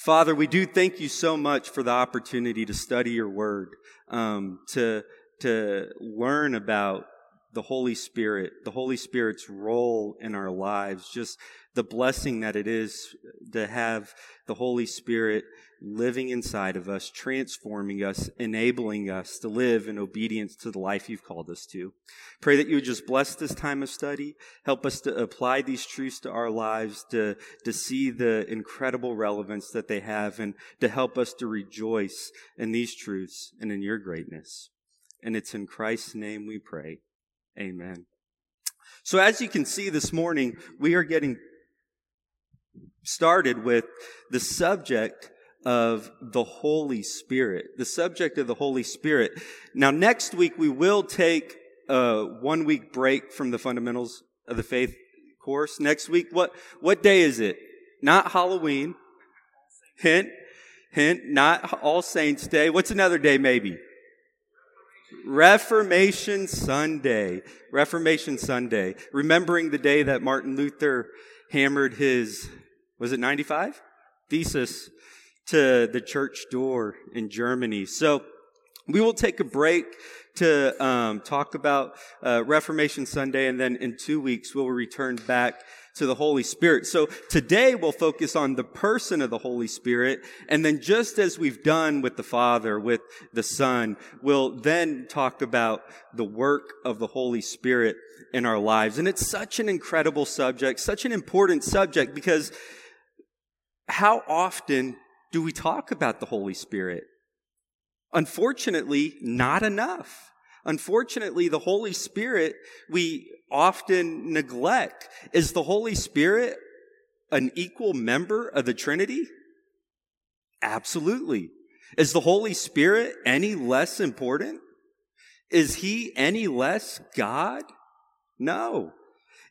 Father, we do thank you so much for the opportunity to study your word, um, to, to learn about the Holy Spirit, the Holy Spirit's role in our lives, just the blessing that it is to have the Holy Spirit living inside of us, transforming us, enabling us to live in obedience to the life you've called us to. Pray that you would just bless this time of study, help us to apply these truths to our lives, to, to see the incredible relevance that they have, and to help us to rejoice in these truths and in your greatness. And it's in Christ's name we pray. Amen. So as you can see this morning, we are getting started with the subject of the Holy Spirit. The subject of the Holy Spirit. Now, next week we will take a one week break from the fundamentals of the faith course. Next week, what, what day is it? Not Halloween. Hint, hint, not All Saints Day. What's another day maybe? Reformation Sunday. Reformation Sunday. Remembering the day that Martin Luther hammered his, was it 95? Thesis to the church door in Germany. So we will take a break to um, talk about uh, Reformation Sunday, and then in two weeks we'll return back to the Holy Spirit. So today we'll focus on the person of the Holy Spirit, and then just as we've done with the Father, with the Son, we'll then talk about the work of the Holy Spirit in our lives. And it's such an incredible subject, such an important subject, because how often do we talk about the Holy Spirit? Unfortunately, not enough. Unfortunately, the Holy Spirit we often neglect. Is the Holy Spirit an equal member of the Trinity? Absolutely. Is the Holy Spirit any less important? Is he any less God? No.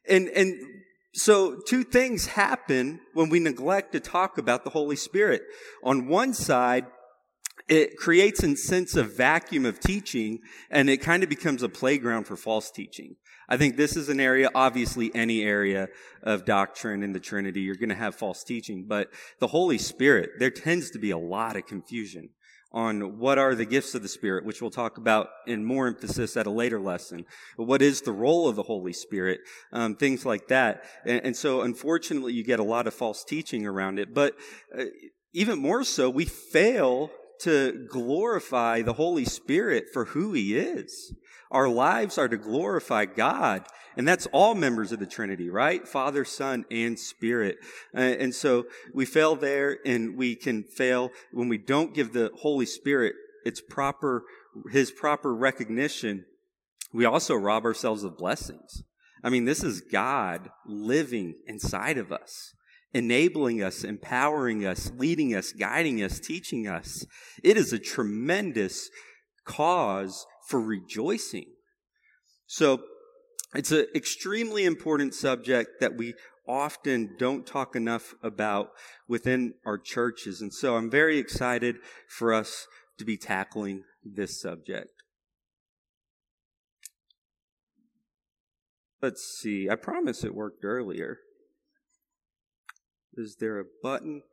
And, and so two things happen when we neglect to talk about the Holy Spirit. On one side, it creates a sense of vacuum of teaching and it kind of becomes a playground for false teaching. I think this is an area, obviously any area of doctrine in the Trinity, you're going to have false teaching, but the Holy Spirit, there tends to be a lot of confusion on what are the gifts of the Spirit, which we'll talk about in more emphasis at a later lesson. What is the role of the Holy Spirit? Um, things like that. And, and, so, unfortunately, you get a lot of false teaching around it. But uh, even more so, we fail to glorify the Holy Spirit for who He is. Our lives are to glorify God. And that's all members of the Trinity, right? Father, Son, and Spirit. Uh, and so we fail there and we can fail when we don't give the Holy Spirit its proper, his proper recognition. We also rob ourselves of blessings. I mean, this is God living inside of us enabling us, empowering us, leading us, guiding us, teaching us. It is a tremendous cause for rejoicing. So it's an extremely important subject that we often don't talk enough about within our churches. And so I'm very excited for us to be tackling this subject. Let's see. I promise it worked earlier. Is there a button?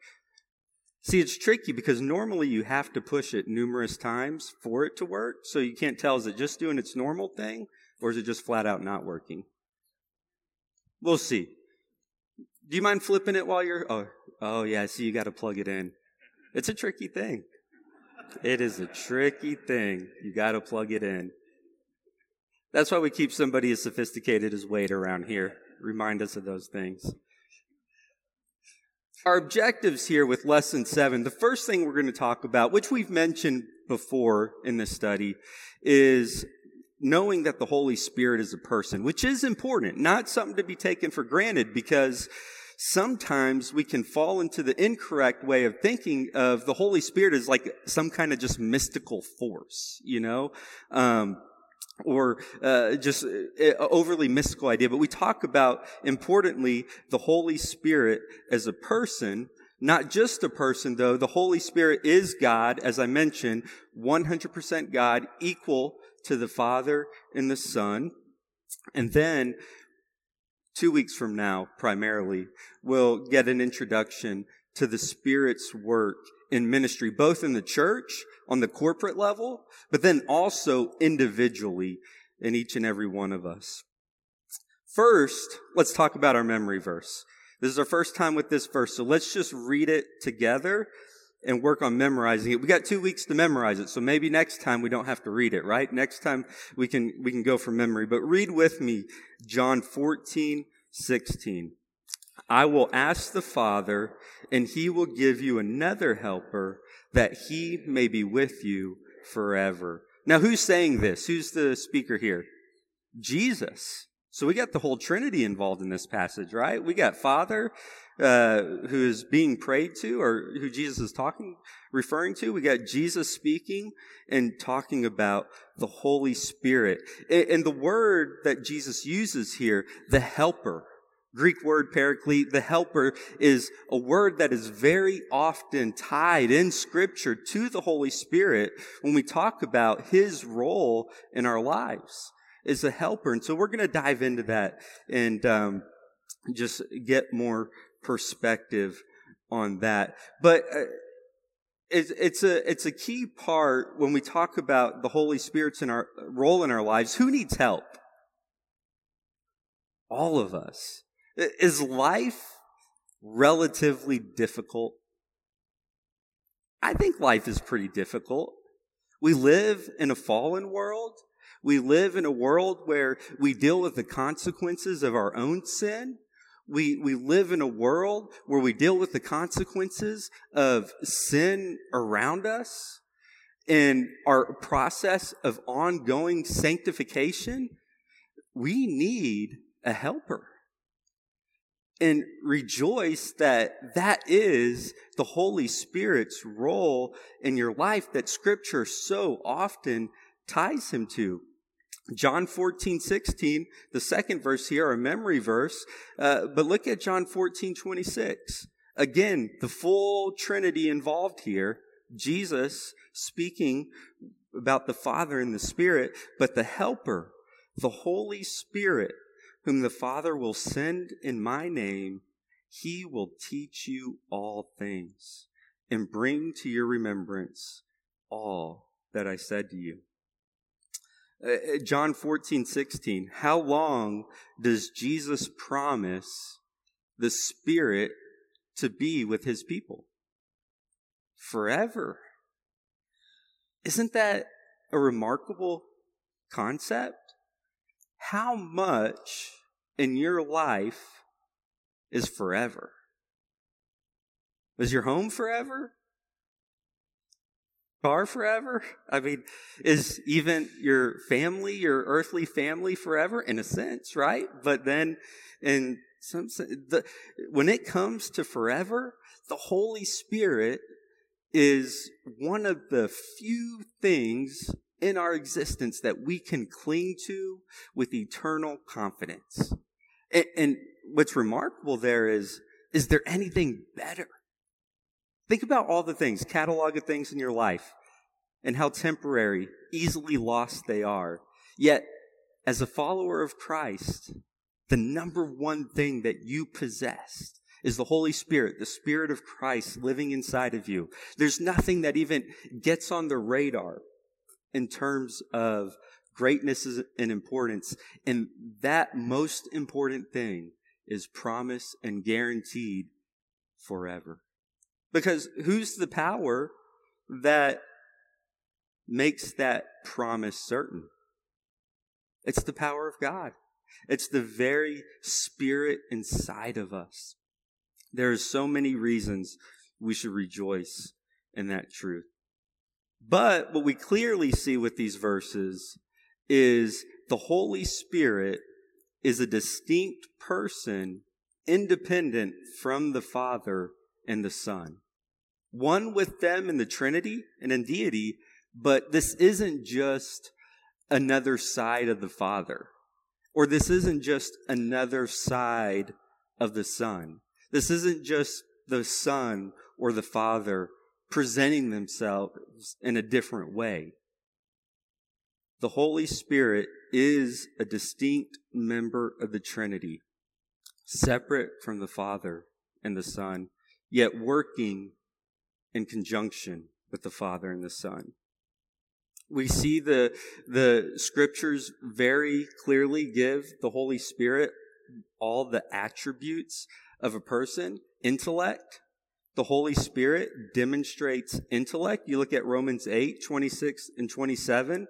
See, it's tricky because normally you have to push it numerous times for it to work. So you can't tell is it just doing its normal thing or is it just flat out not working? We'll see. Do you mind flipping it while you're oh oh yeah, I see you gotta plug it in. It's a tricky thing. It is a tricky thing. You gotta plug it in. That's why we keep somebody as sophisticated as Wade around here. Remind us of those things. Our objectives here with lesson seven, the first thing we're going to talk about, which we've mentioned before in this study, is knowing that the Holy Spirit is a person, which is important, not something to be taken for granted because sometimes we can fall into the incorrect way of thinking of the Holy Spirit as like some kind of just mystical force, you know? Um, or uh, just uh, overly mystical idea, but we talk about importantly the Holy Spirit as a person, not just a person though. The Holy Spirit is God, as I mentioned, 100% God, equal to the Father and the Son. And then two weeks from now, primarily, we'll get an introduction to the Spirit's work in ministry, both in the church, on the corporate level, but then also individually in each and every one of us. First, let's talk about our memory verse. This is our first time with this verse, so let's just read it together and work on memorizing it. We got two weeks to memorize it, so maybe next time we don't have to read it, right? Next time we can, we can go from memory. But read with me John 14, 16. I will ask the Father, and he will give you another helper that he may be with you forever. Now, who's saying this? Who's the speaker here? Jesus. So we got the whole Trinity involved in this passage, right? We got Father, uh, who is being prayed to, or who Jesus is talking, referring to. We got Jesus speaking and talking about the Holy Spirit. And the word that Jesus uses here, the helper, Greek word paraclete, the helper, is a word that is very often tied in scripture to the Holy Spirit when we talk about his role in our lives as a helper. And so we're going to dive into that and um, just get more perspective on that. But uh, it's, it's a it's a key part when we talk about the Holy Spirit's in our role in our lives. Who needs help? All of us. Is life relatively difficult? I think life is pretty difficult. We live in a fallen world. We live in a world where we deal with the consequences of our own sin. We, we live in a world where we deal with the consequences of sin around us in our process of ongoing sanctification. We need a helper and rejoice that that is the Holy Spirit's role in your life that scripture so often ties him to. John 14, 16, the second verse here, a memory verse. Uh, but look at John 14, 26. Again, the full Trinity involved here. Jesus speaking about the Father and the Spirit, but the Helper, the Holy Spirit, whom the Father will send in my name, he will teach you all things and bring to your remembrance all that I said to you. Uh, uh, John 14, 16. How long does Jesus promise the Spirit to be with his people? Forever. Isn't that a remarkable concept? How much in your life is forever? Is your home forever? car forever? I mean, is even your family, your earthly family forever in a sense, right? But then in some sense, the, when it comes to forever, the Holy Spirit is one of the few things in our existence that we can cling to with eternal confidence. And, and what's remarkable there is, is there anything better? Think about all the things, catalog of things in your life, and how temporary, easily lost they are. Yet, as a follower of Christ, the number one thing that you possess is the Holy Spirit, the Spirit of Christ living inside of you. There's nothing that even gets on the radar in terms of greatness and importance. And that most important thing is promise and guaranteed forever. Because who's the power that makes that promise certain? It's the power of God. It's the very spirit inside of us. There are so many reasons we should rejoice in that truth. But what we clearly see with these verses is the Holy Spirit is a distinct person independent from the Father and the Son one with them in the Trinity and in deity, but this isn't just another side of the Father, or this isn't just another side of the Son. This isn't just the Son or the Father presenting themselves in a different way. The Holy Spirit is a distinct member of the Trinity, separate from the Father and the Son yet working in conjunction with the Father and the Son. We see the, the scriptures very clearly give the Holy Spirit all the attributes of a person. Intellect. The Holy Spirit demonstrates intellect. You look at Romans 8, 26 and 27.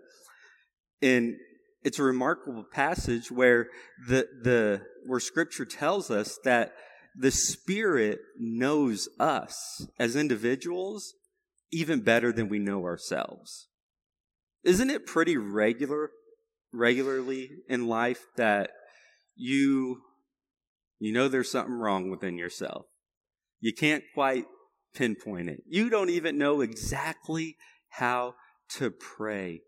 And it's a remarkable passage where the, the, where scripture tells us that the Spirit knows us as individuals even better than we know ourselves. Isn't it pretty regular, regularly in life that you, you know there's something wrong within yourself? You can't quite pinpoint it. You don't even know exactly how to pray.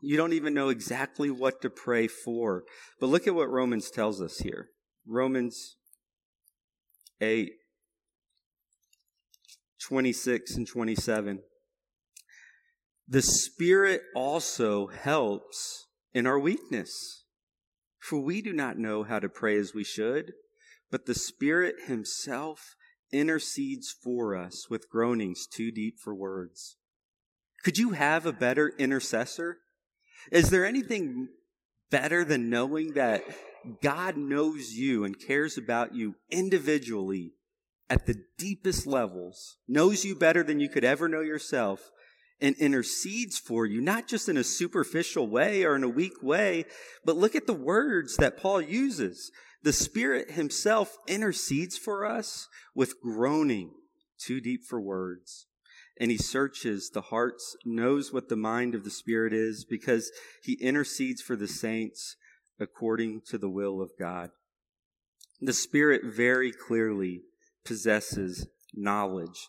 You don't even know exactly what to pray for. But look at what Romans tells us here. Romans 8, 26 and 27. The Spirit also helps in our weakness. For we do not know how to pray as we should, but the Spirit Himself intercedes for us with groanings too deep for words. Could you have a better intercessor? Is there anything better than knowing that God knows you and cares about you individually at the deepest levels, knows you better than you could ever know yourself, and intercedes for you, not just in a superficial way or in a weak way, but look at the words that Paul uses. The Spirit Himself intercedes for us with groaning too deep for words. And He searches the hearts, knows what the mind of the Spirit is, because He intercedes for the saints according to the will of God. The Spirit very clearly possesses knowledge,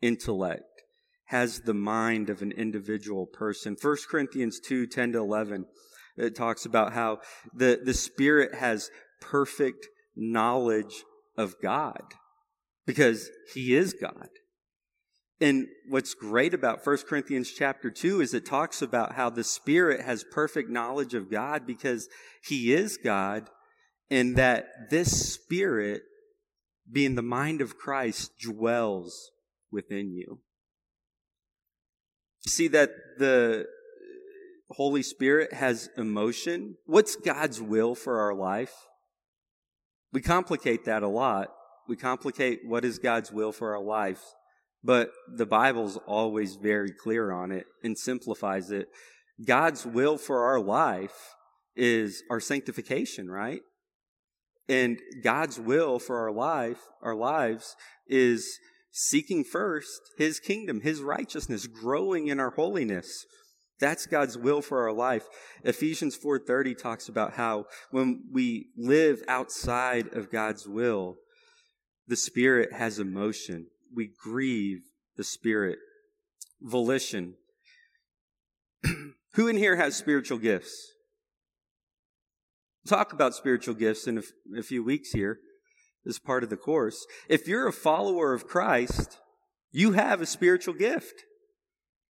intellect, has the mind of an individual person. 1 Corinthians 2 10 to 11, it talks about how the, the Spirit has perfect knowledge of God because He is God. And what's great about 1 Corinthians chapter 2 is it talks about how the Spirit has perfect knowledge of God because He is God, and that this Spirit, being the mind of Christ, dwells within you see that the Holy Spirit has emotion. What's God's will for our life? We complicate that a lot. We complicate what is God's will for our life, but the Bible's always very clear on it and simplifies it. God's will for our life is our sanctification, right? And God's will for our life, our lives is seeking first his kingdom, his righteousness, growing in our holiness. That's God's will for our life. Ephesians 4:30 talks about how when we live outside of God's will, the spirit has emotion. We grieve the spirit. Volition. Who in here has spiritual gifts? We'll talk about spiritual gifts in a, a few weeks here as part of the course. If you're a follower of Christ, you have a spiritual gift.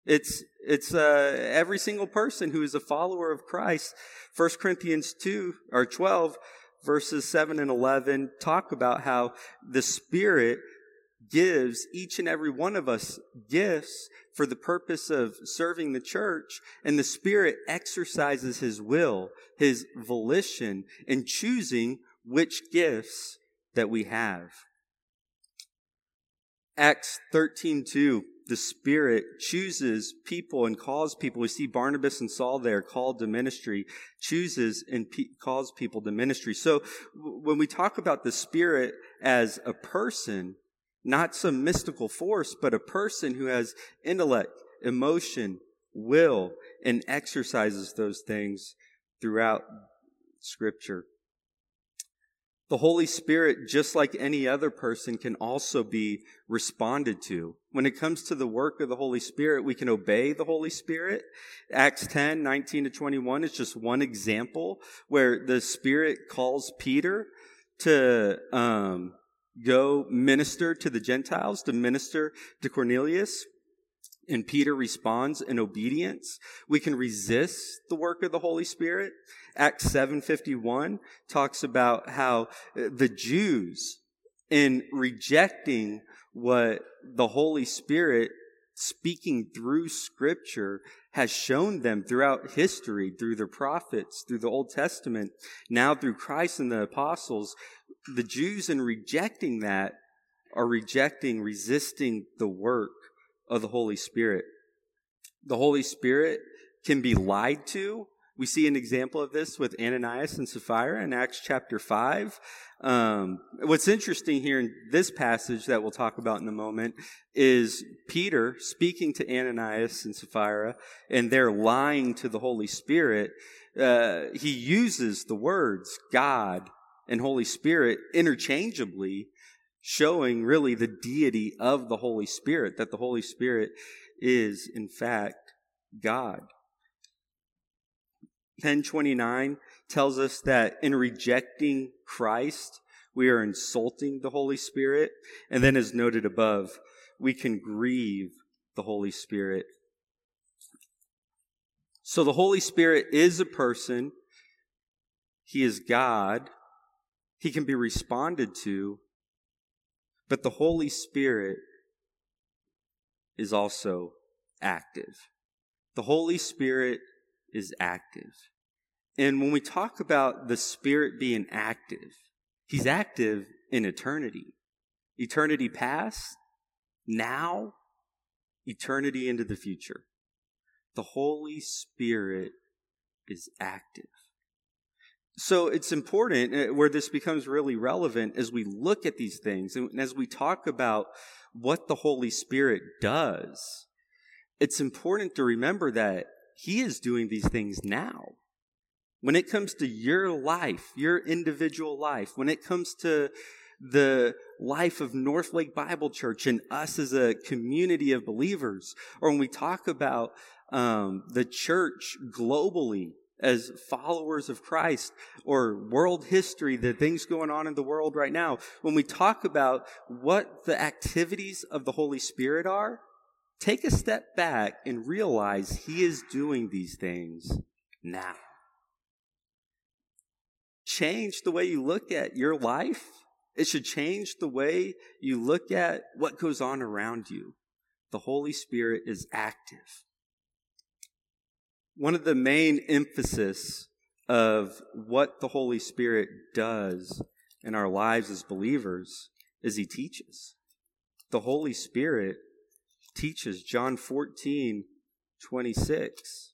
It's, it's uh, every single person who is a follower of Christ. 1 Corinthians 2 or 12 verses 7 and 11 talk about how the Spirit gives each and every one of us gifts for the purpose of serving the church, and the Spirit exercises His will, His volition in choosing which gifts that we have. Acts 13:2 the Spirit chooses people and calls people. We see Barnabas and Saul there called to ministry, chooses and pe- calls people to ministry. So when we talk about the Spirit as a person, not some mystical force, but a person who has intellect, emotion, will, and exercises those things throughout Scripture. The Holy Spirit, just like any other person, can also be responded to. When it comes to the work of the Holy Spirit, we can obey the Holy Spirit. Acts 10, 19 to 21 is just one example where the Spirit calls Peter to um, go minister to the Gentiles, to minister to Cornelius and Peter responds in obedience. We can resist the work of the Holy Spirit. Acts 7:51 talks about how uh, the Jews in rejecting what the Holy Spirit speaking through scripture has shown them throughout history, through the prophets, through the Old Testament, now through Christ and the apostles, the Jews in rejecting that are rejecting, resisting the work of the Holy Spirit. The Holy Spirit can be lied to. We see an example of this with Ananias and Sapphira in Acts chapter 5. Um, what's interesting here in this passage that we'll talk about in a moment is Peter speaking to Ananias and Sapphira, and they're lying to the Holy Spirit. Uh, he uses the words God and Holy Spirit interchangeably, showing really the deity of the Holy Spirit, that the Holy Spirit is, in fact, God. 1029 tells us that in rejecting Christ, we are insulting the Holy Spirit. And then, as noted above, we can grieve the Holy Spirit. So, the Holy Spirit is a person, He is God, He can be responded to, but the Holy Spirit is also active. The Holy Spirit is active. And when we talk about the Spirit being active, He's active in eternity. Eternity past, now, eternity into the future. The Holy Spirit is active. So it's important uh, where this becomes really relevant as we look at these things and as we talk about what the Holy Spirit does. It's important to remember that He is doing these things now. When it comes to your life, your individual life, when it comes to the life of North Lake Bible Church and us as a community of believers, or when we talk about um, the church globally as followers of Christ or world history, the things going on in the world right now, when we talk about what the activities of the Holy Spirit are, take a step back and realize He is doing these things now. Change the way you look at your life. It should change the way you look at what goes on around you. The Holy Spirit is active one of the main emphasis of what the Holy Spirit does in our lives as believers is he teaches. The Holy Spirit teaches. John 14, 26.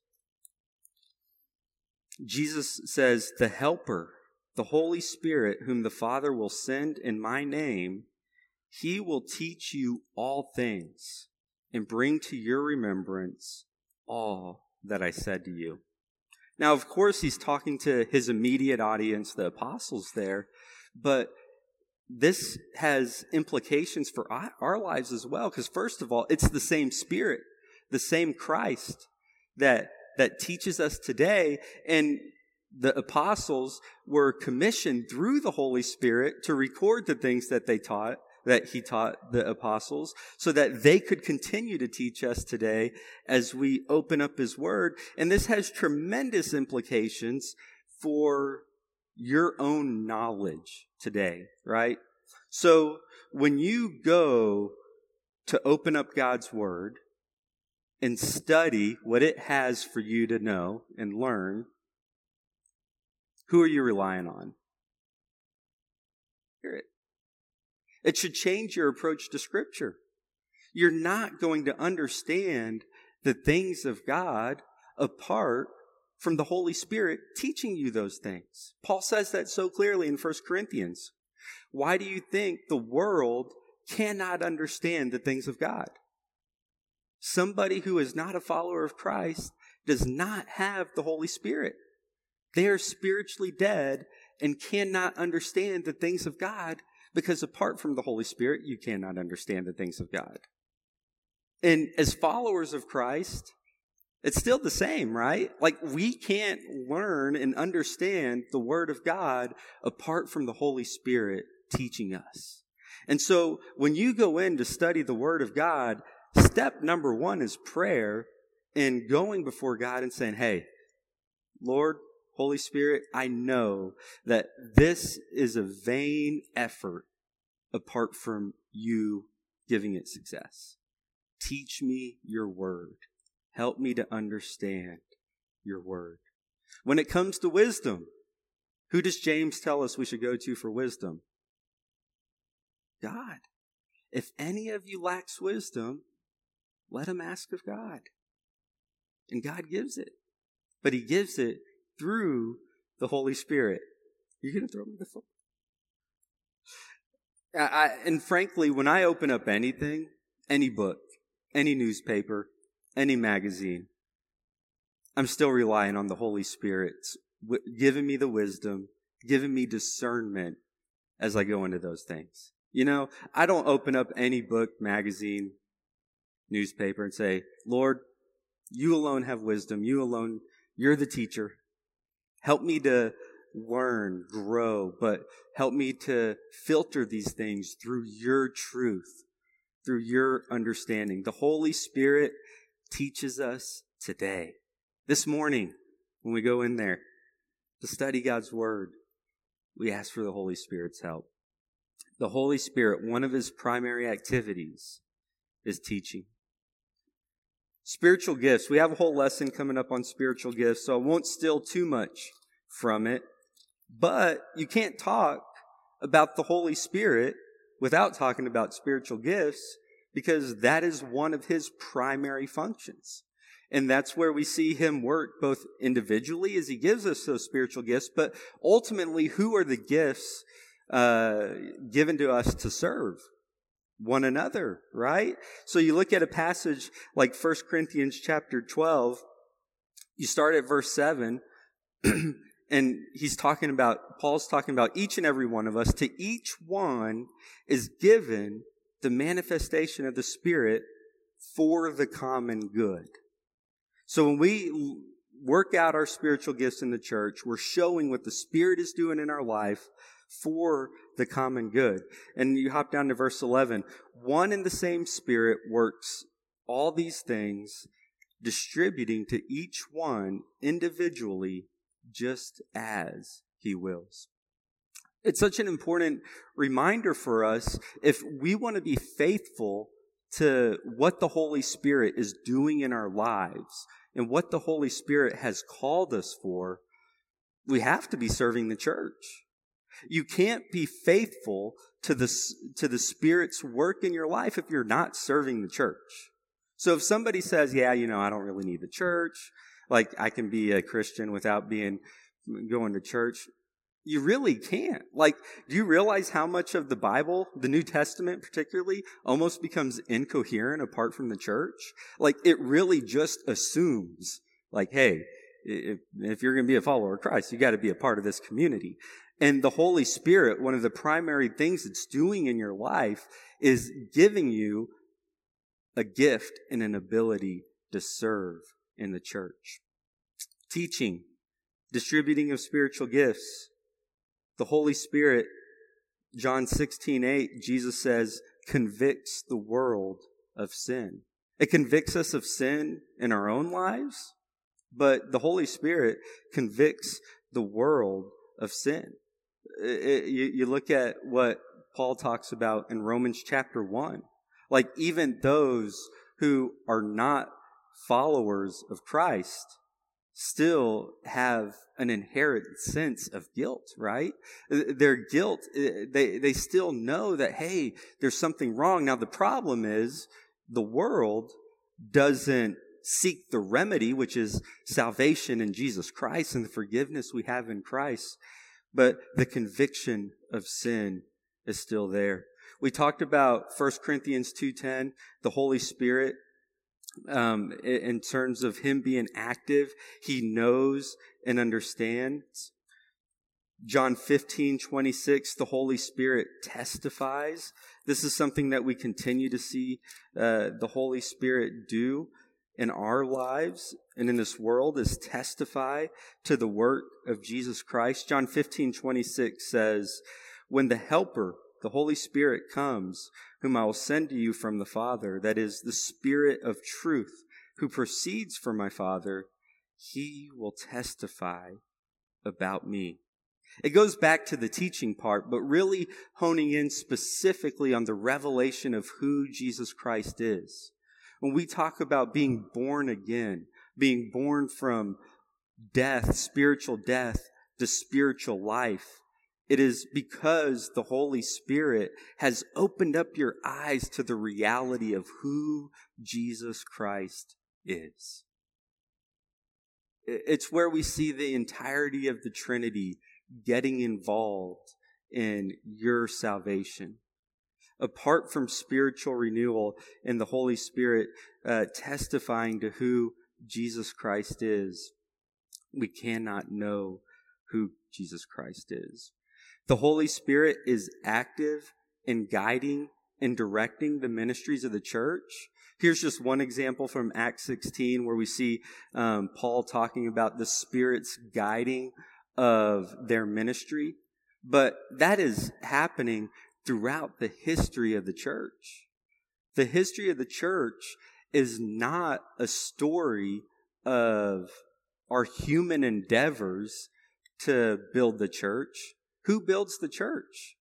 Jesus says, The Helper, the Holy Spirit, whom the Father will send in my name, he will teach you all things and bring to your remembrance all that I said to you. Now, of course, he's talking to his immediate audience, the apostles there, but this has implications for our lives as well. Because, first of all, it's the same Spirit, the same Christ that, that teaches us today. And the apostles were commissioned through the Holy Spirit to record the things that they taught that he taught the apostles so that they could continue to teach us today as we open up his word. And this has tremendous implications for your own knowledge today, right? So when you go to open up God's word and study what it has for you to know and learn, who are you relying on? Hear it. It should change your approach to Scripture. You're not going to understand the things of God apart from the Holy Spirit teaching you those things. Paul says that so clearly in 1 Corinthians. Why do you think the world cannot understand the things of God? Somebody who is not a follower of Christ does not have the Holy Spirit. They are spiritually dead and cannot understand the things of God because apart from the Holy Spirit, you cannot understand the things of God. And as followers of Christ, it's still the same, right? Like we can't learn and understand the Word of God apart from the Holy Spirit teaching us. And so when you go in to study the Word of God, step number one is prayer and going before God and saying, Hey, Lord, Holy Spirit, I know that this is a vain effort apart from you giving it success. Teach me your word. Help me to understand your word. When it comes to wisdom, who does James tell us we should go to for wisdom? God. If any of you lacks wisdom, let him ask of God. And God gives it. But he gives it through the Holy Spirit. You're going to throw me the phone? I, and frankly, when I open up anything, any book, any newspaper, any magazine, I'm still relying on the Holy Spirit giving me the wisdom, giving me discernment as I go into those things. You know, I don't open up any book, magazine, newspaper and say, Lord, you alone have wisdom. You alone, you're the teacher. Help me to learn, grow, but help me to filter these things through your truth, through your understanding. The Holy Spirit teaches us today. This morning, when we go in there to study God's Word, we ask for the Holy Spirit's help. The Holy Spirit, one of his primary activities is teaching. Spiritual gifts. We have a whole lesson coming up on spiritual gifts, so I won't steal too much from it. But you can't talk about the Holy Spirit without talking about spiritual gifts because that is one of his primary functions. And that's where we see him work both individually as he gives us those spiritual gifts, but ultimately, who are the gifts uh, given to us to serve? One another, right? So you look at a passage like 1 Corinthians chapter 12, you start at verse 7, and he's talking about, Paul's talking about each and every one of us. To each one is given the manifestation of the Spirit for the common good. So when we work out our spiritual gifts in the church, we're showing what the Spirit is doing in our life for the common good. And you hop down to verse 11. One and the same Spirit works all these things, distributing to each one individually just as he wills. It's such an important reminder for us if we want to be faithful to what the Holy Spirit is doing in our lives and what the Holy Spirit has called us for, we have to be serving the church. You can't be faithful to the, to the Spirit's work in your life if you're not serving the church. So if somebody says, yeah, you know, I don't really need the church, like I can be a Christian without being, going to church, you really can't. Like, do you realize how much of the Bible, the New Testament particularly, almost becomes incoherent apart from the church? Like, it really just assumes, like, hey, if, if you're going to be a follower of Christ, you got to be a part of this community. And the Holy Spirit, one of the primary things it's doing in your life is giving you a gift and an ability to serve in the church. Teaching, distributing of spiritual gifts, the Holy Spirit, John 16, 8, Jesus says, convicts the world of sin. It convicts us of sin in our own lives, but the Holy Spirit convicts the world of sin. It, it, you, you look at what Paul talks about in Romans chapter 1. Like, even those who are not followers of Christ still have an inherent sense of guilt, right? Uh, their guilt, uh, they, they still know that, hey, there's something wrong. Now, the problem is the world doesn't seek the remedy, which is salvation in Jesus Christ and the forgiveness we have in Christ, but the conviction of sin is still there. We talked about 1 Corinthians 2.10, the Holy Spirit um, in terms of him being active. He knows and understands. John 15, 26, the Holy Spirit testifies. This is something that we continue to see uh, the Holy Spirit do in our lives and in this world is testify to the work of Jesus Christ. John 15, 26 says, When the Helper, the Holy Spirit comes, whom I will send to you from the Father, that is, the Spirit of truth, who proceeds from my Father, he will testify about me. It goes back to the teaching part, but really honing in specifically on the revelation of who Jesus Christ is. When we talk about being born again, being born from death, spiritual death, to spiritual life, it is because the Holy Spirit has opened up your eyes to the reality of who Jesus Christ is. It's where we see the entirety of the Trinity getting involved in your salvation. Apart from spiritual renewal and the Holy Spirit uh, testifying to who Jesus Christ is, we cannot know who Jesus Christ is. The Holy Spirit is active in guiding and directing the ministries of the church. Here's just one example from Acts 16 where we see um, Paul talking about the Spirit's guiding of their ministry. But that is happening throughout the history of the church. The history of the church is not a story of our human endeavors to build the church. Who builds the church?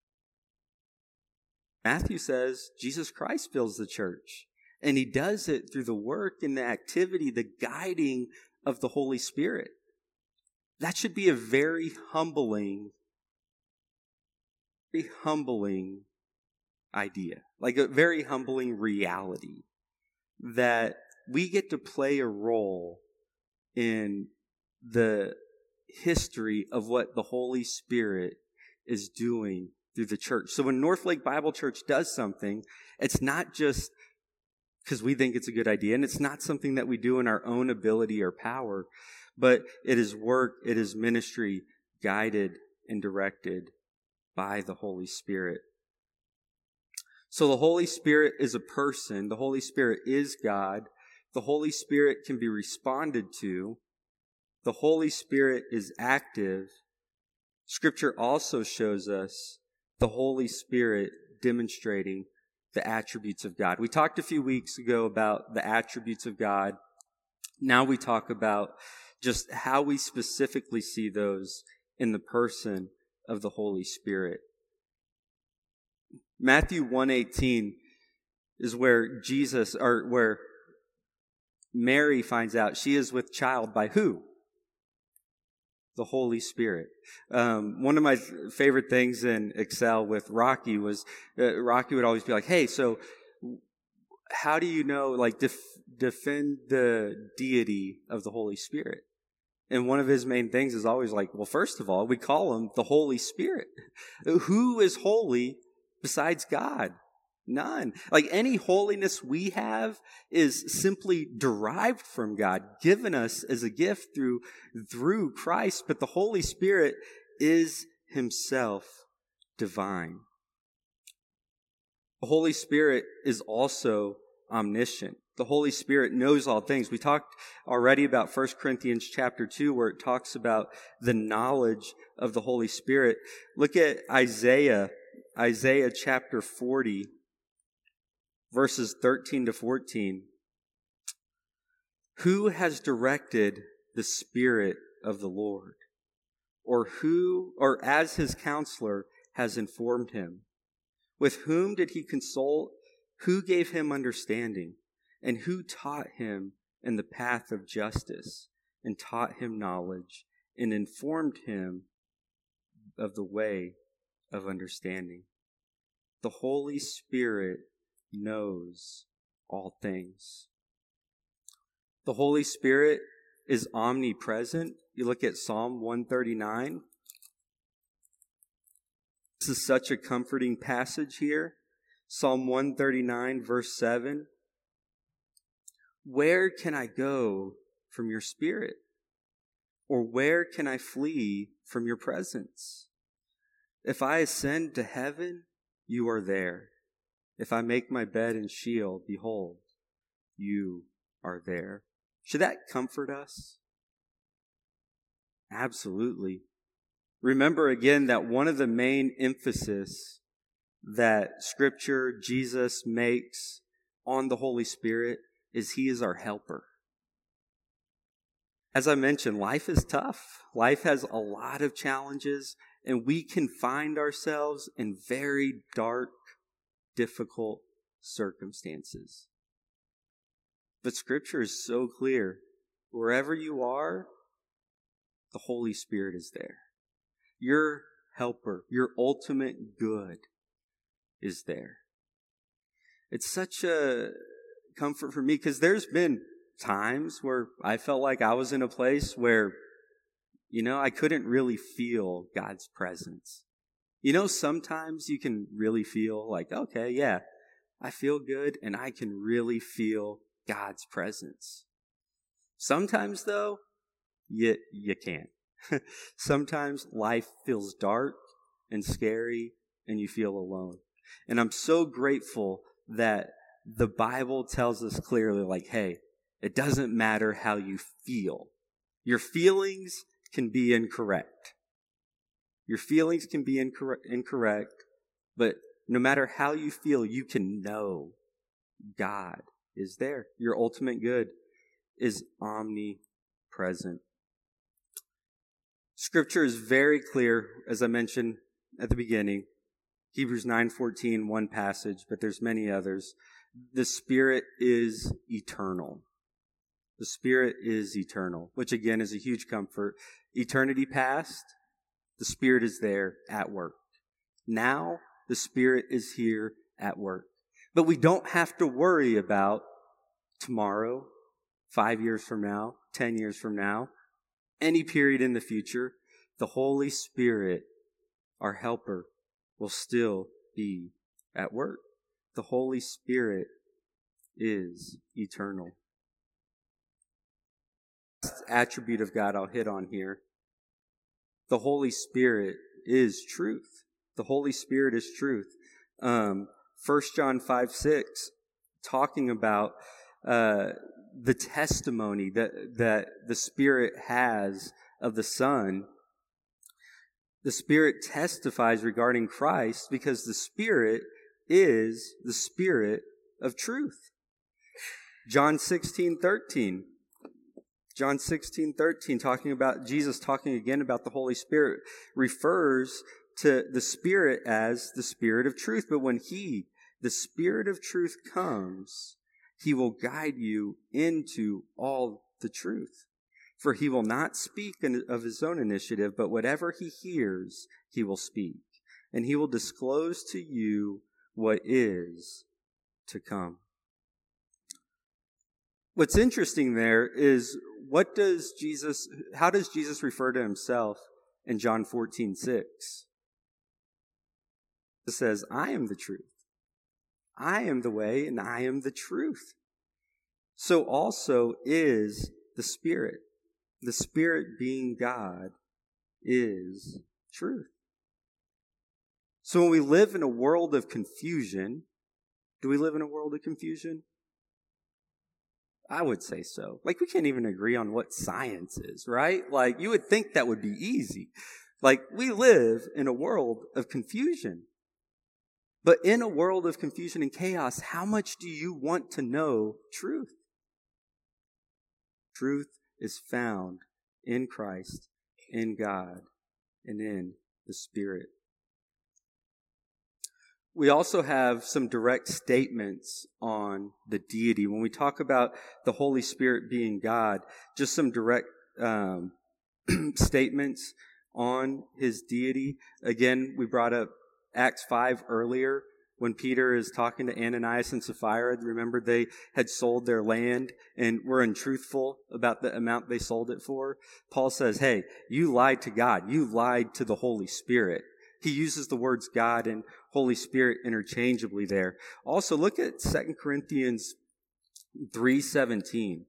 Matthew says Jesus Christ builds the church. And he does it through the work and the activity, the guiding of the Holy Spirit. That should be a very humbling, very humbling idea, like a very humbling reality that we get to play a role in the history of what the Holy Spirit is doing through the church. So when Northlake Bible Church does something, it's not just because we think it's a good idea, and it's not something that we do in our own ability or power, but it is work, it is ministry guided and directed by the Holy Spirit. So the Holy Spirit is a person, the Holy Spirit is God, the Holy Spirit can be responded to, the Holy Spirit is active. Scripture also shows us the Holy Spirit demonstrating the attributes of God. We talked a few weeks ago about the attributes of God. Now we talk about just how we specifically see those in the person of the Holy Spirit. Matthew 118 is where Jesus or where Mary finds out she is with child by who? The Holy Spirit. Um, one of my favorite things in Excel with Rocky was uh, Rocky would always be like, "Hey, so how do you know, like, def- defend the deity of the Holy Spirit?" And one of his main things is always like, "Well, first of all, we call him the Holy Spirit. Who is holy besides God?" None. Like any holiness we have is simply derived from God, given us as a gift through, through Christ, but the Holy Spirit is himself divine. The Holy Spirit is also omniscient. The Holy Spirit knows all things. We talked already about 1 Corinthians chapter 2 where it talks about the knowledge of the Holy Spirit. Look at Isaiah, Isaiah chapter 40 verses 13 to 14. Who has directed the Spirit of the Lord? Or who, or as his counselor, has informed him? With whom did he consult? Who gave him understanding? And who taught him in the path of justice, and taught him knowledge, and informed him of the way of understanding? The Holy Spirit knows all things. The Holy Spirit is omnipresent. You look at Psalm 139. This is such a comforting passage here. Psalm 139, verse 7. Where can I go from your spirit? Or where can I flee from your presence? If I ascend to heaven, you are there. If I make my bed in Sheol, behold, you are there. Should that comfort us? Absolutely. Remember again that one of the main emphasis that scripture Jesus makes on the Holy Spirit is he is our helper. As I mentioned, life is tough. Life has a lot of challenges and we can find ourselves in very dark, difficult circumstances. But Scripture is so clear. Wherever you are, the Holy Spirit is there. Your helper, your ultimate good is there. It's such a comfort for me because there's been times where I felt like I was in a place where, you know, I couldn't really feel God's presence. You know, sometimes you can really feel like, okay, yeah, I feel good and I can really feel God's presence. Sometimes though, you, you can't. Sometimes life feels dark and scary and you feel alone. And I'm so grateful that the Bible tells us clearly, like, hey, it doesn't matter how you feel. Your feelings can be incorrect. Your feelings can be incorrect, but no matter how you feel, you can know God is there. Your ultimate good is omnipresent. Scripture is very clear, as I mentioned at the beginning. Hebrews 9:14, one passage, but there's many others. The Spirit is eternal. The Spirit is eternal, which again is a huge comfort. Eternity past, the Spirit is there at work. Now, the Spirit is here at work. But we don't have to worry about tomorrow, five years from now, 10 years from now, any period in the future. The Holy Spirit, our helper, will still be at work. The Holy Spirit is eternal. Attribute of God I'll hit on here. The Holy Spirit is truth. The Holy Spirit is truth. Um, 1 John 5 6, talking about uh, the testimony that, that the Spirit has of the Son. The Spirit testifies regarding Christ because the Spirit is the Spirit of truth. John 16 13. John 16, 13, talking about Jesus talking again about the Holy Spirit, refers to the Spirit as the Spirit of truth. But when He, the Spirit of truth, comes, He will guide you into all the truth. For He will not speak of His own initiative, but whatever He hears, He will speak. And He will disclose to you what is to come. What's interesting there is what does Jesus, how does Jesus refer to himself in John 14, 6? It says, I am the truth. I am the way and I am the truth. So also is the Spirit. The Spirit being God is truth. So when we live in a world of confusion, do we live in a world of confusion? I would say so. Like, we can't even agree on what science is, right? Like, you would think that would be easy. Like, we live in a world of confusion. But in a world of confusion and chaos, how much do you want to know truth? Truth is found in Christ, in God, and in the Spirit. We also have some direct statements on the deity. When we talk about the Holy Spirit being God, just some direct um, statements on his deity. Again, we brought up Acts 5 earlier when Peter is talking to Ananias and Sapphira. Remember, they had sold their land and were untruthful about the amount they sold it for. Paul says, Hey, you lied to God. You lied to the Holy Spirit. He uses the words God and Holy Spirit interchangeably there. Also, look at 2 Corinthians 3:17.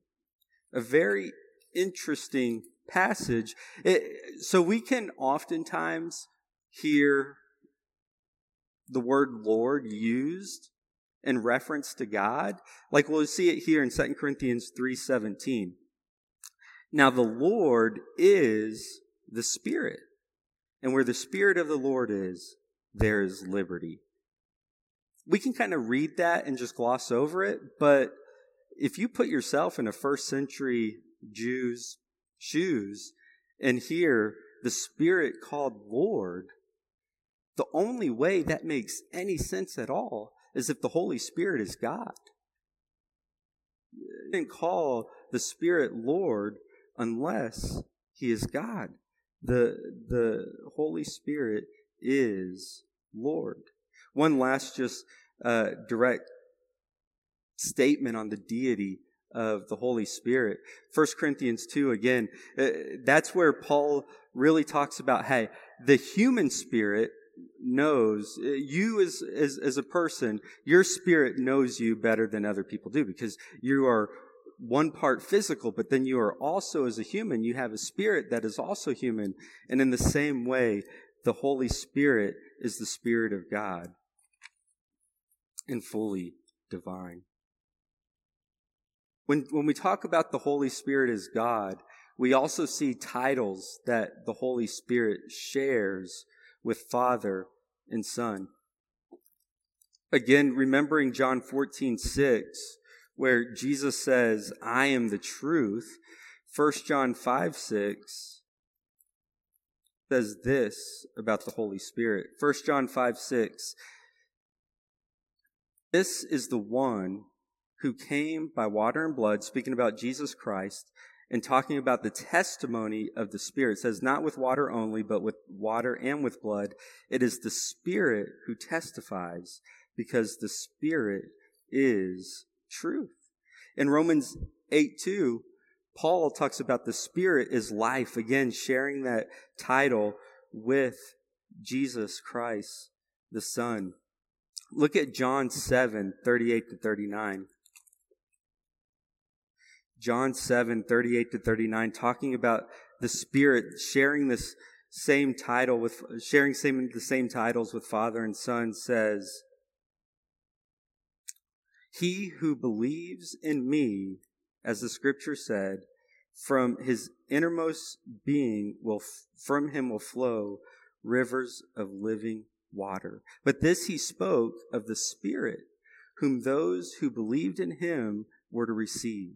A very interesting passage. It, so we can oftentimes hear the word Lord used in reference to God. Like we'll see it here in 2 Corinthians 3:17. Now the Lord is the Spirit. And where the Spirit of the Lord is, there is liberty. We can kind of read that and just gloss over it, but if you put yourself in a first century Jew's shoes and hear the Spirit called Lord, the only way that makes any sense at all is if the Holy Spirit is God. You didn't call the Spirit Lord unless He is God. The, the Holy Spirit is Lord. One last just uh, direct statement on the deity of the Holy Spirit. 1 Corinthians 2, again, uh, that's where Paul really talks about, hey, the human spirit knows uh, you as, as, as a person, your spirit knows you better than other people do because you are one part physical, but then you are also, as a human, you have a spirit that is also human. And in the same way, the Holy Spirit is the Spirit of God and fully divine. When, when we talk about the Holy Spirit as God, we also see titles that the Holy Spirit shares with Father and Son. Again, remembering John 14, 6, where Jesus says, I am the truth. 1 John 5, 6 says this about the Holy Spirit. 1 John 5, 6. This is the one who came by water and blood, speaking about Jesus Christ, and talking about the testimony of the Spirit. It says, not with water only, but with water and with blood. It is the Spirit who testifies, because the Spirit is truth. In Romans 8 2, Paul talks about the Spirit is life, again, sharing that title with Jesus Christ, the Son. Look at John 7 38 to 39. John 7, 38 to 39, talking about the Spirit sharing this same title with, sharing same, the same titles with Father and Son says, He who believes in me, as the scripture said, from his innermost being will, from him will flow rivers of living water. But this he spoke of the Spirit, whom those who believed in him were to receive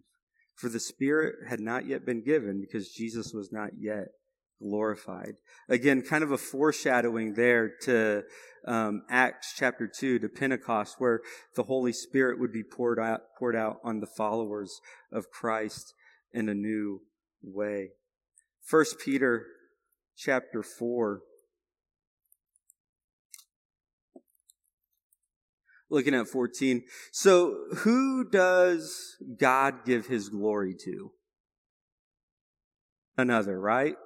for the Spirit had not yet been given because Jesus was not yet glorified. Again, kind of a foreshadowing there to um, Acts chapter 2, to Pentecost, where the Holy Spirit would be poured out, poured out on the followers of Christ in a new way. First Peter chapter 4, looking at 14. So, who does God give his glory to? Another, right?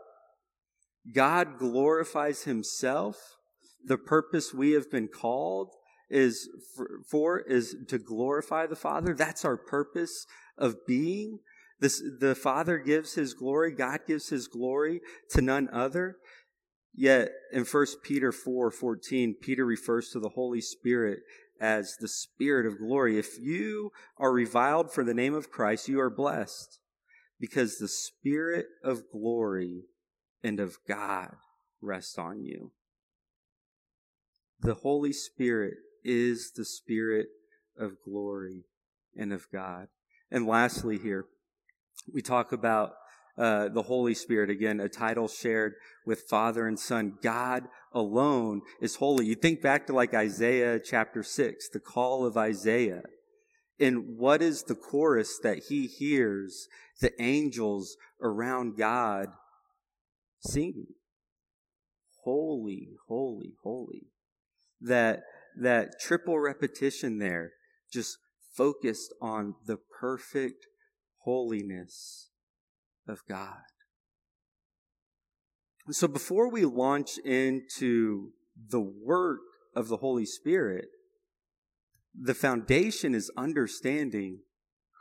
God glorifies himself. The purpose we have been called is for, for is to glorify the Father. That's our purpose of being. This, the Father gives his glory, God gives his glory to none other. Yet in 1 Peter 4 14, Peter refers to the Holy Spirit as the Spirit of glory. If you are reviled for the name of Christ, you are blessed because the Spirit of glory and of God rests on you. The Holy Spirit is the Spirit of glory and of God. And lastly, here, we talk about uh, the Holy Spirit again, a title shared with Father and Son. God alone is holy. You think back to like Isaiah chapter 6, the call of Isaiah. And what is the chorus that he hears the angels around God singing? Holy, holy, holy. That, that triple repetition there just focused on the perfect holiness of God. So before we launch into the work of the Holy Spirit, the foundation is understanding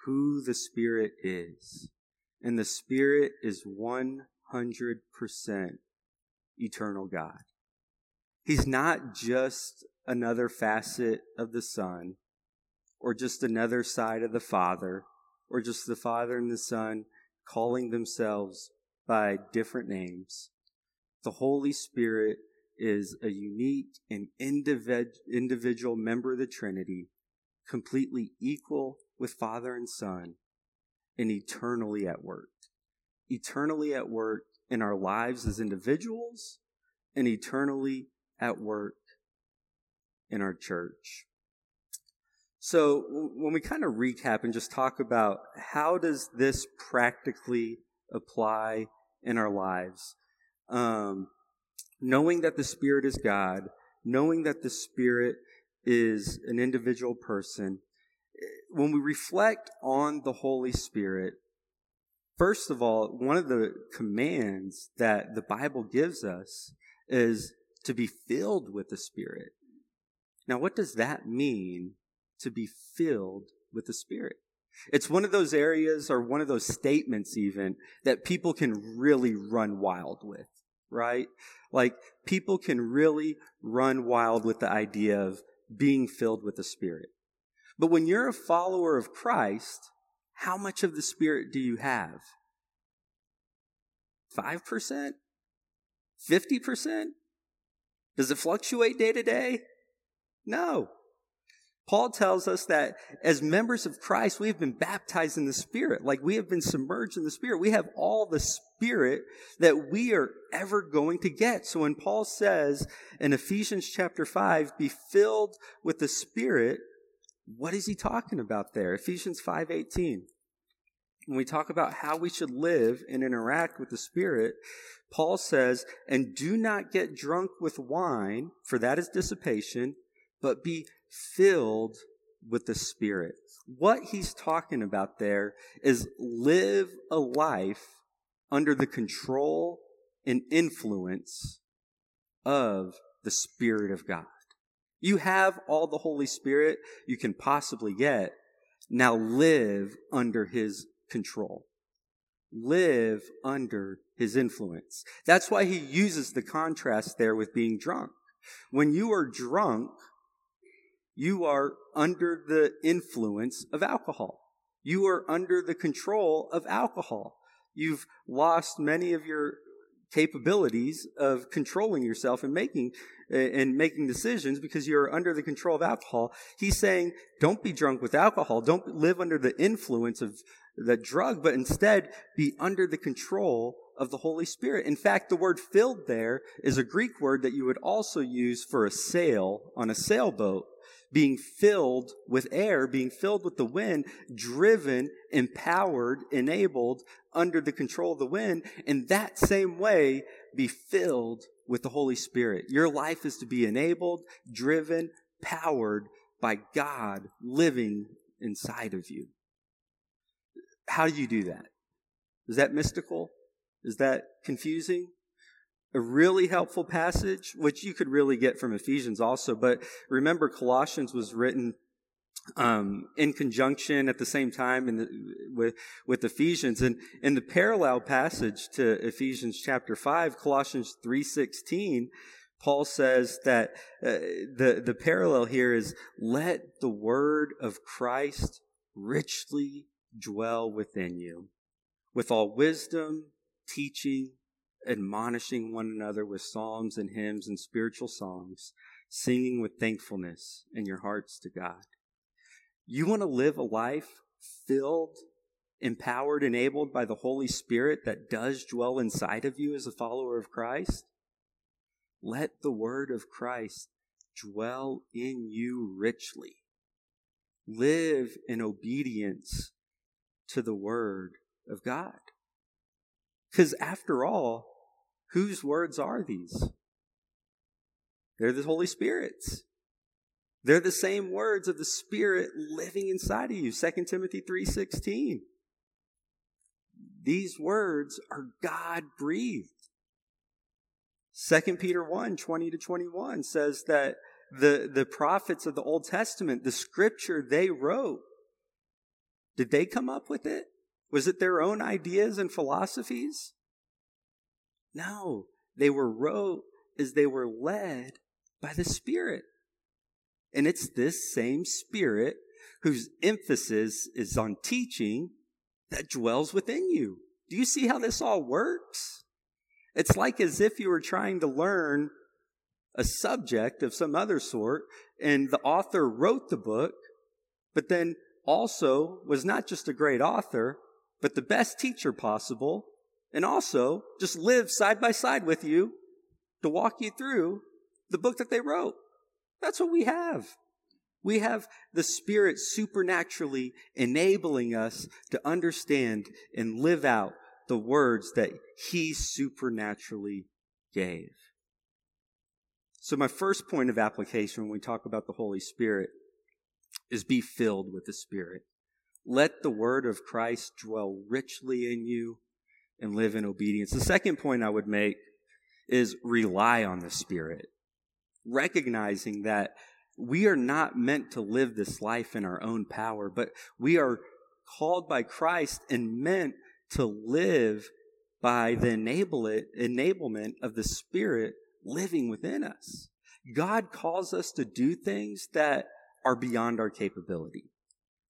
who the Spirit is. And the Spirit is 100% eternal God. He's not just another facet of the Son, or just another side of the Father, or just the Father and the Son calling themselves by different names. The Holy Spirit is a unique and individual member of the Trinity, completely equal with Father and Son, and eternally at work. Eternally at work in our lives as individuals and eternally at work in our church. So when we kind of recap and just talk about how does this practically apply in our lives, um, knowing that the Spirit is God, knowing that the Spirit is an individual person, when we reflect on the Holy Spirit, first of all, one of the commands that the Bible gives us is to be filled with the Spirit. Now, what does that mean to be filled with the Spirit? It's one of those areas or one of those statements, even, that people can really run wild with, right? Like, people can really run wild with the idea of being filled with the Spirit. But when you're a follower of Christ, how much of the Spirit do you have? 5%? 50%? Does it fluctuate day to day? No. Paul tells us that as members of Christ, we have been baptized in the Spirit. Like we have been submerged in the Spirit. We have all the Spirit that we are ever going to get. So when Paul says in Ephesians chapter 5, be filled with the Spirit, what is he talking about there? Ephesians 5:18. When we talk about how we should live and interact with the Spirit, Paul says, "And do not get drunk with wine, for that is dissipation, but be filled with the Spirit." What he's talking about there is live a life under the control and influence of the Spirit of God. You have all the Holy Spirit you can possibly get. Now live under His control. Live under His influence. That's why He uses the contrast there with being drunk. When you are drunk, you are under the influence of alcohol. You are under the control of alcohol. You've lost many of your capabilities of controlling yourself and making and making decisions because you're under the control of alcohol. He's saying, don't be drunk with alcohol. Don't live under the influence of the drug, but instead be under the control of the Holy Spirit. In fact, the word filled there is a Greek word that you would also use for a sail on a sailboat being filled with air, being filled with the wind, driven, empowered, enabled under the control of the wind. In that same way, be filled with the Holy Spirit. Your life is to be enabled, driven, powered by God living inside of you. How do you do that? Is that mystical? Is that confusing? a really helpful passage, which you could really get from Ephesians also. But remember, Colossians was written um, in conjunction at the same time the, with with Ephesians, and in the parallel passage to Ephesians chapter five, Colossians three sixteen. Paul says that uh, the, the parallel here is let the word of Christ richly dwell within you with all wisdom, teaching, admonishing one another with psalms and hymns and spiritual songs, singing with thankfulness in your hearts to God. You want to live a life filled, empowered, enabled by the Holy Spirit that does dwell inside of you as a follower of Christ? Let the word of Christ dwell in you richly. Live in obedience to the word of God. Because after all, Whose words are these? They're the Holy Spirit's. They're the same words of the Spirit living inside of you. 2 Timothy 3:16. These words are God breathed. 2 Peter 1, 20 to 21 says that the, the prophets of the Old Testament, the scripture they wrote, did they come up with it? Was it their own ideas and philosophies? No, they were wrote as they were led by the Spirit. And it's this same Spirit whose emphasis is on teaching that dwells within you. Do you see how this all works? It's like as if you were trying to learn a subject of some other sort, and the author wrote the book, but then also was not just a great author, but the best teacher possible, and also just live side by side with you to walk you through the book that they wrote. That's what we have. We have the Spirit supernaturally enabling us to understand and live out the words that He supernaturally gave. So, my first point of application when we talk about the Holy Spirit is be filled with the Spirit. Let the word of Christ dwell richly in you and live in obedience. The second point I would make is rely on the Spirit, recognizing that we are not meant to live this life in our own power, but we are called by Christ and meant to live by the enablement of the Spirit living within us. God calls us to do things that are beyond our capability.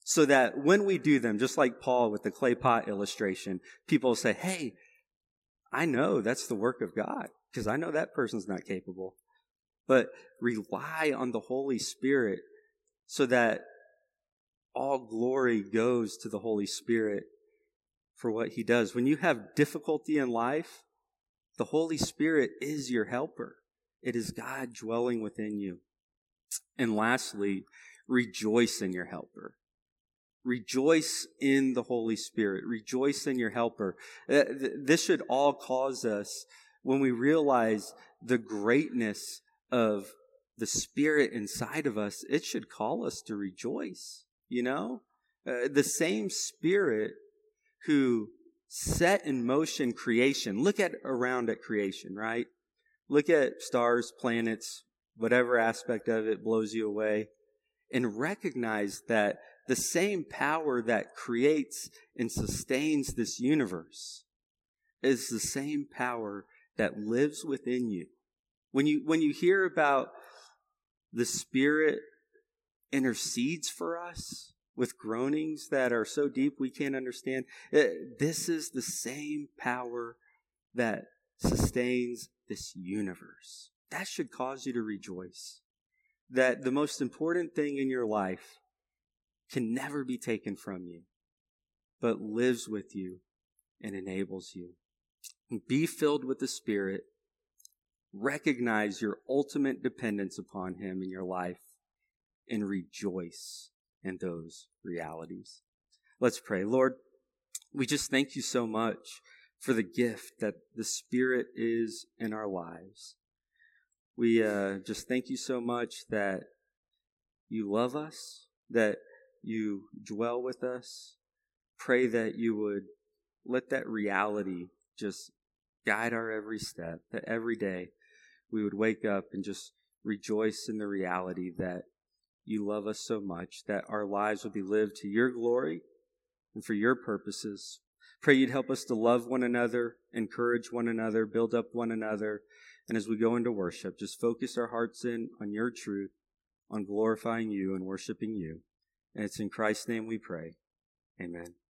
So that when we do them, just like Paul with the clay pot illustration, people say, Hey, I know that's the work of God because I know that person's not capable. But rely on the Holy Spirit so that all glory goes to the Holy Spirit for what he does. When you have difficulty in life, the Holy Spirit is your helper. It is God dwelling within you. And lastly, rejoice in your helper. Rejoice in the Holy Spirit. Rejoice in your helper. Uh, this should all cause us, when we realize the greatness of the Spirit inside of us, it should call us to rejoice. You know? Uh, the same Spirit who set in motion creation. Look at around at creation, right? Look at stars, planets, whatever aspect of it blows you away, and recognize that the same power that creates and sustains this universe is the same power that lives within you. When you, when you hear about the Spirit intercedes for us with groanings that are so deep we can't understand, it, eh, this is the same power that sustains this universe. That should cause you to rejoice. That the most important thing in your life can never be taken from you, but lives with you and enables you. Be filled with the Spirit. Recognize your ultimate dependence upon Him in your life and rejoice in those realities. Let's pray. Lord, we just thank you so much for the gift that the Spirit is in our lives. We uh, just thank you so much that you love us, that you dwell with us. Pray that you would let that reality just guide our every step, that every day we would wake up and just rejoice in the reality that you love us so much, that our lives would be lived to your glory and for your purposes. Pray you'd help us to love one another, encourage one another, build up one another. And as we go into worship, just focus our hearts in on your truth, on glorifying you and worshiping you. And it's in Christ's name we pray. Amen.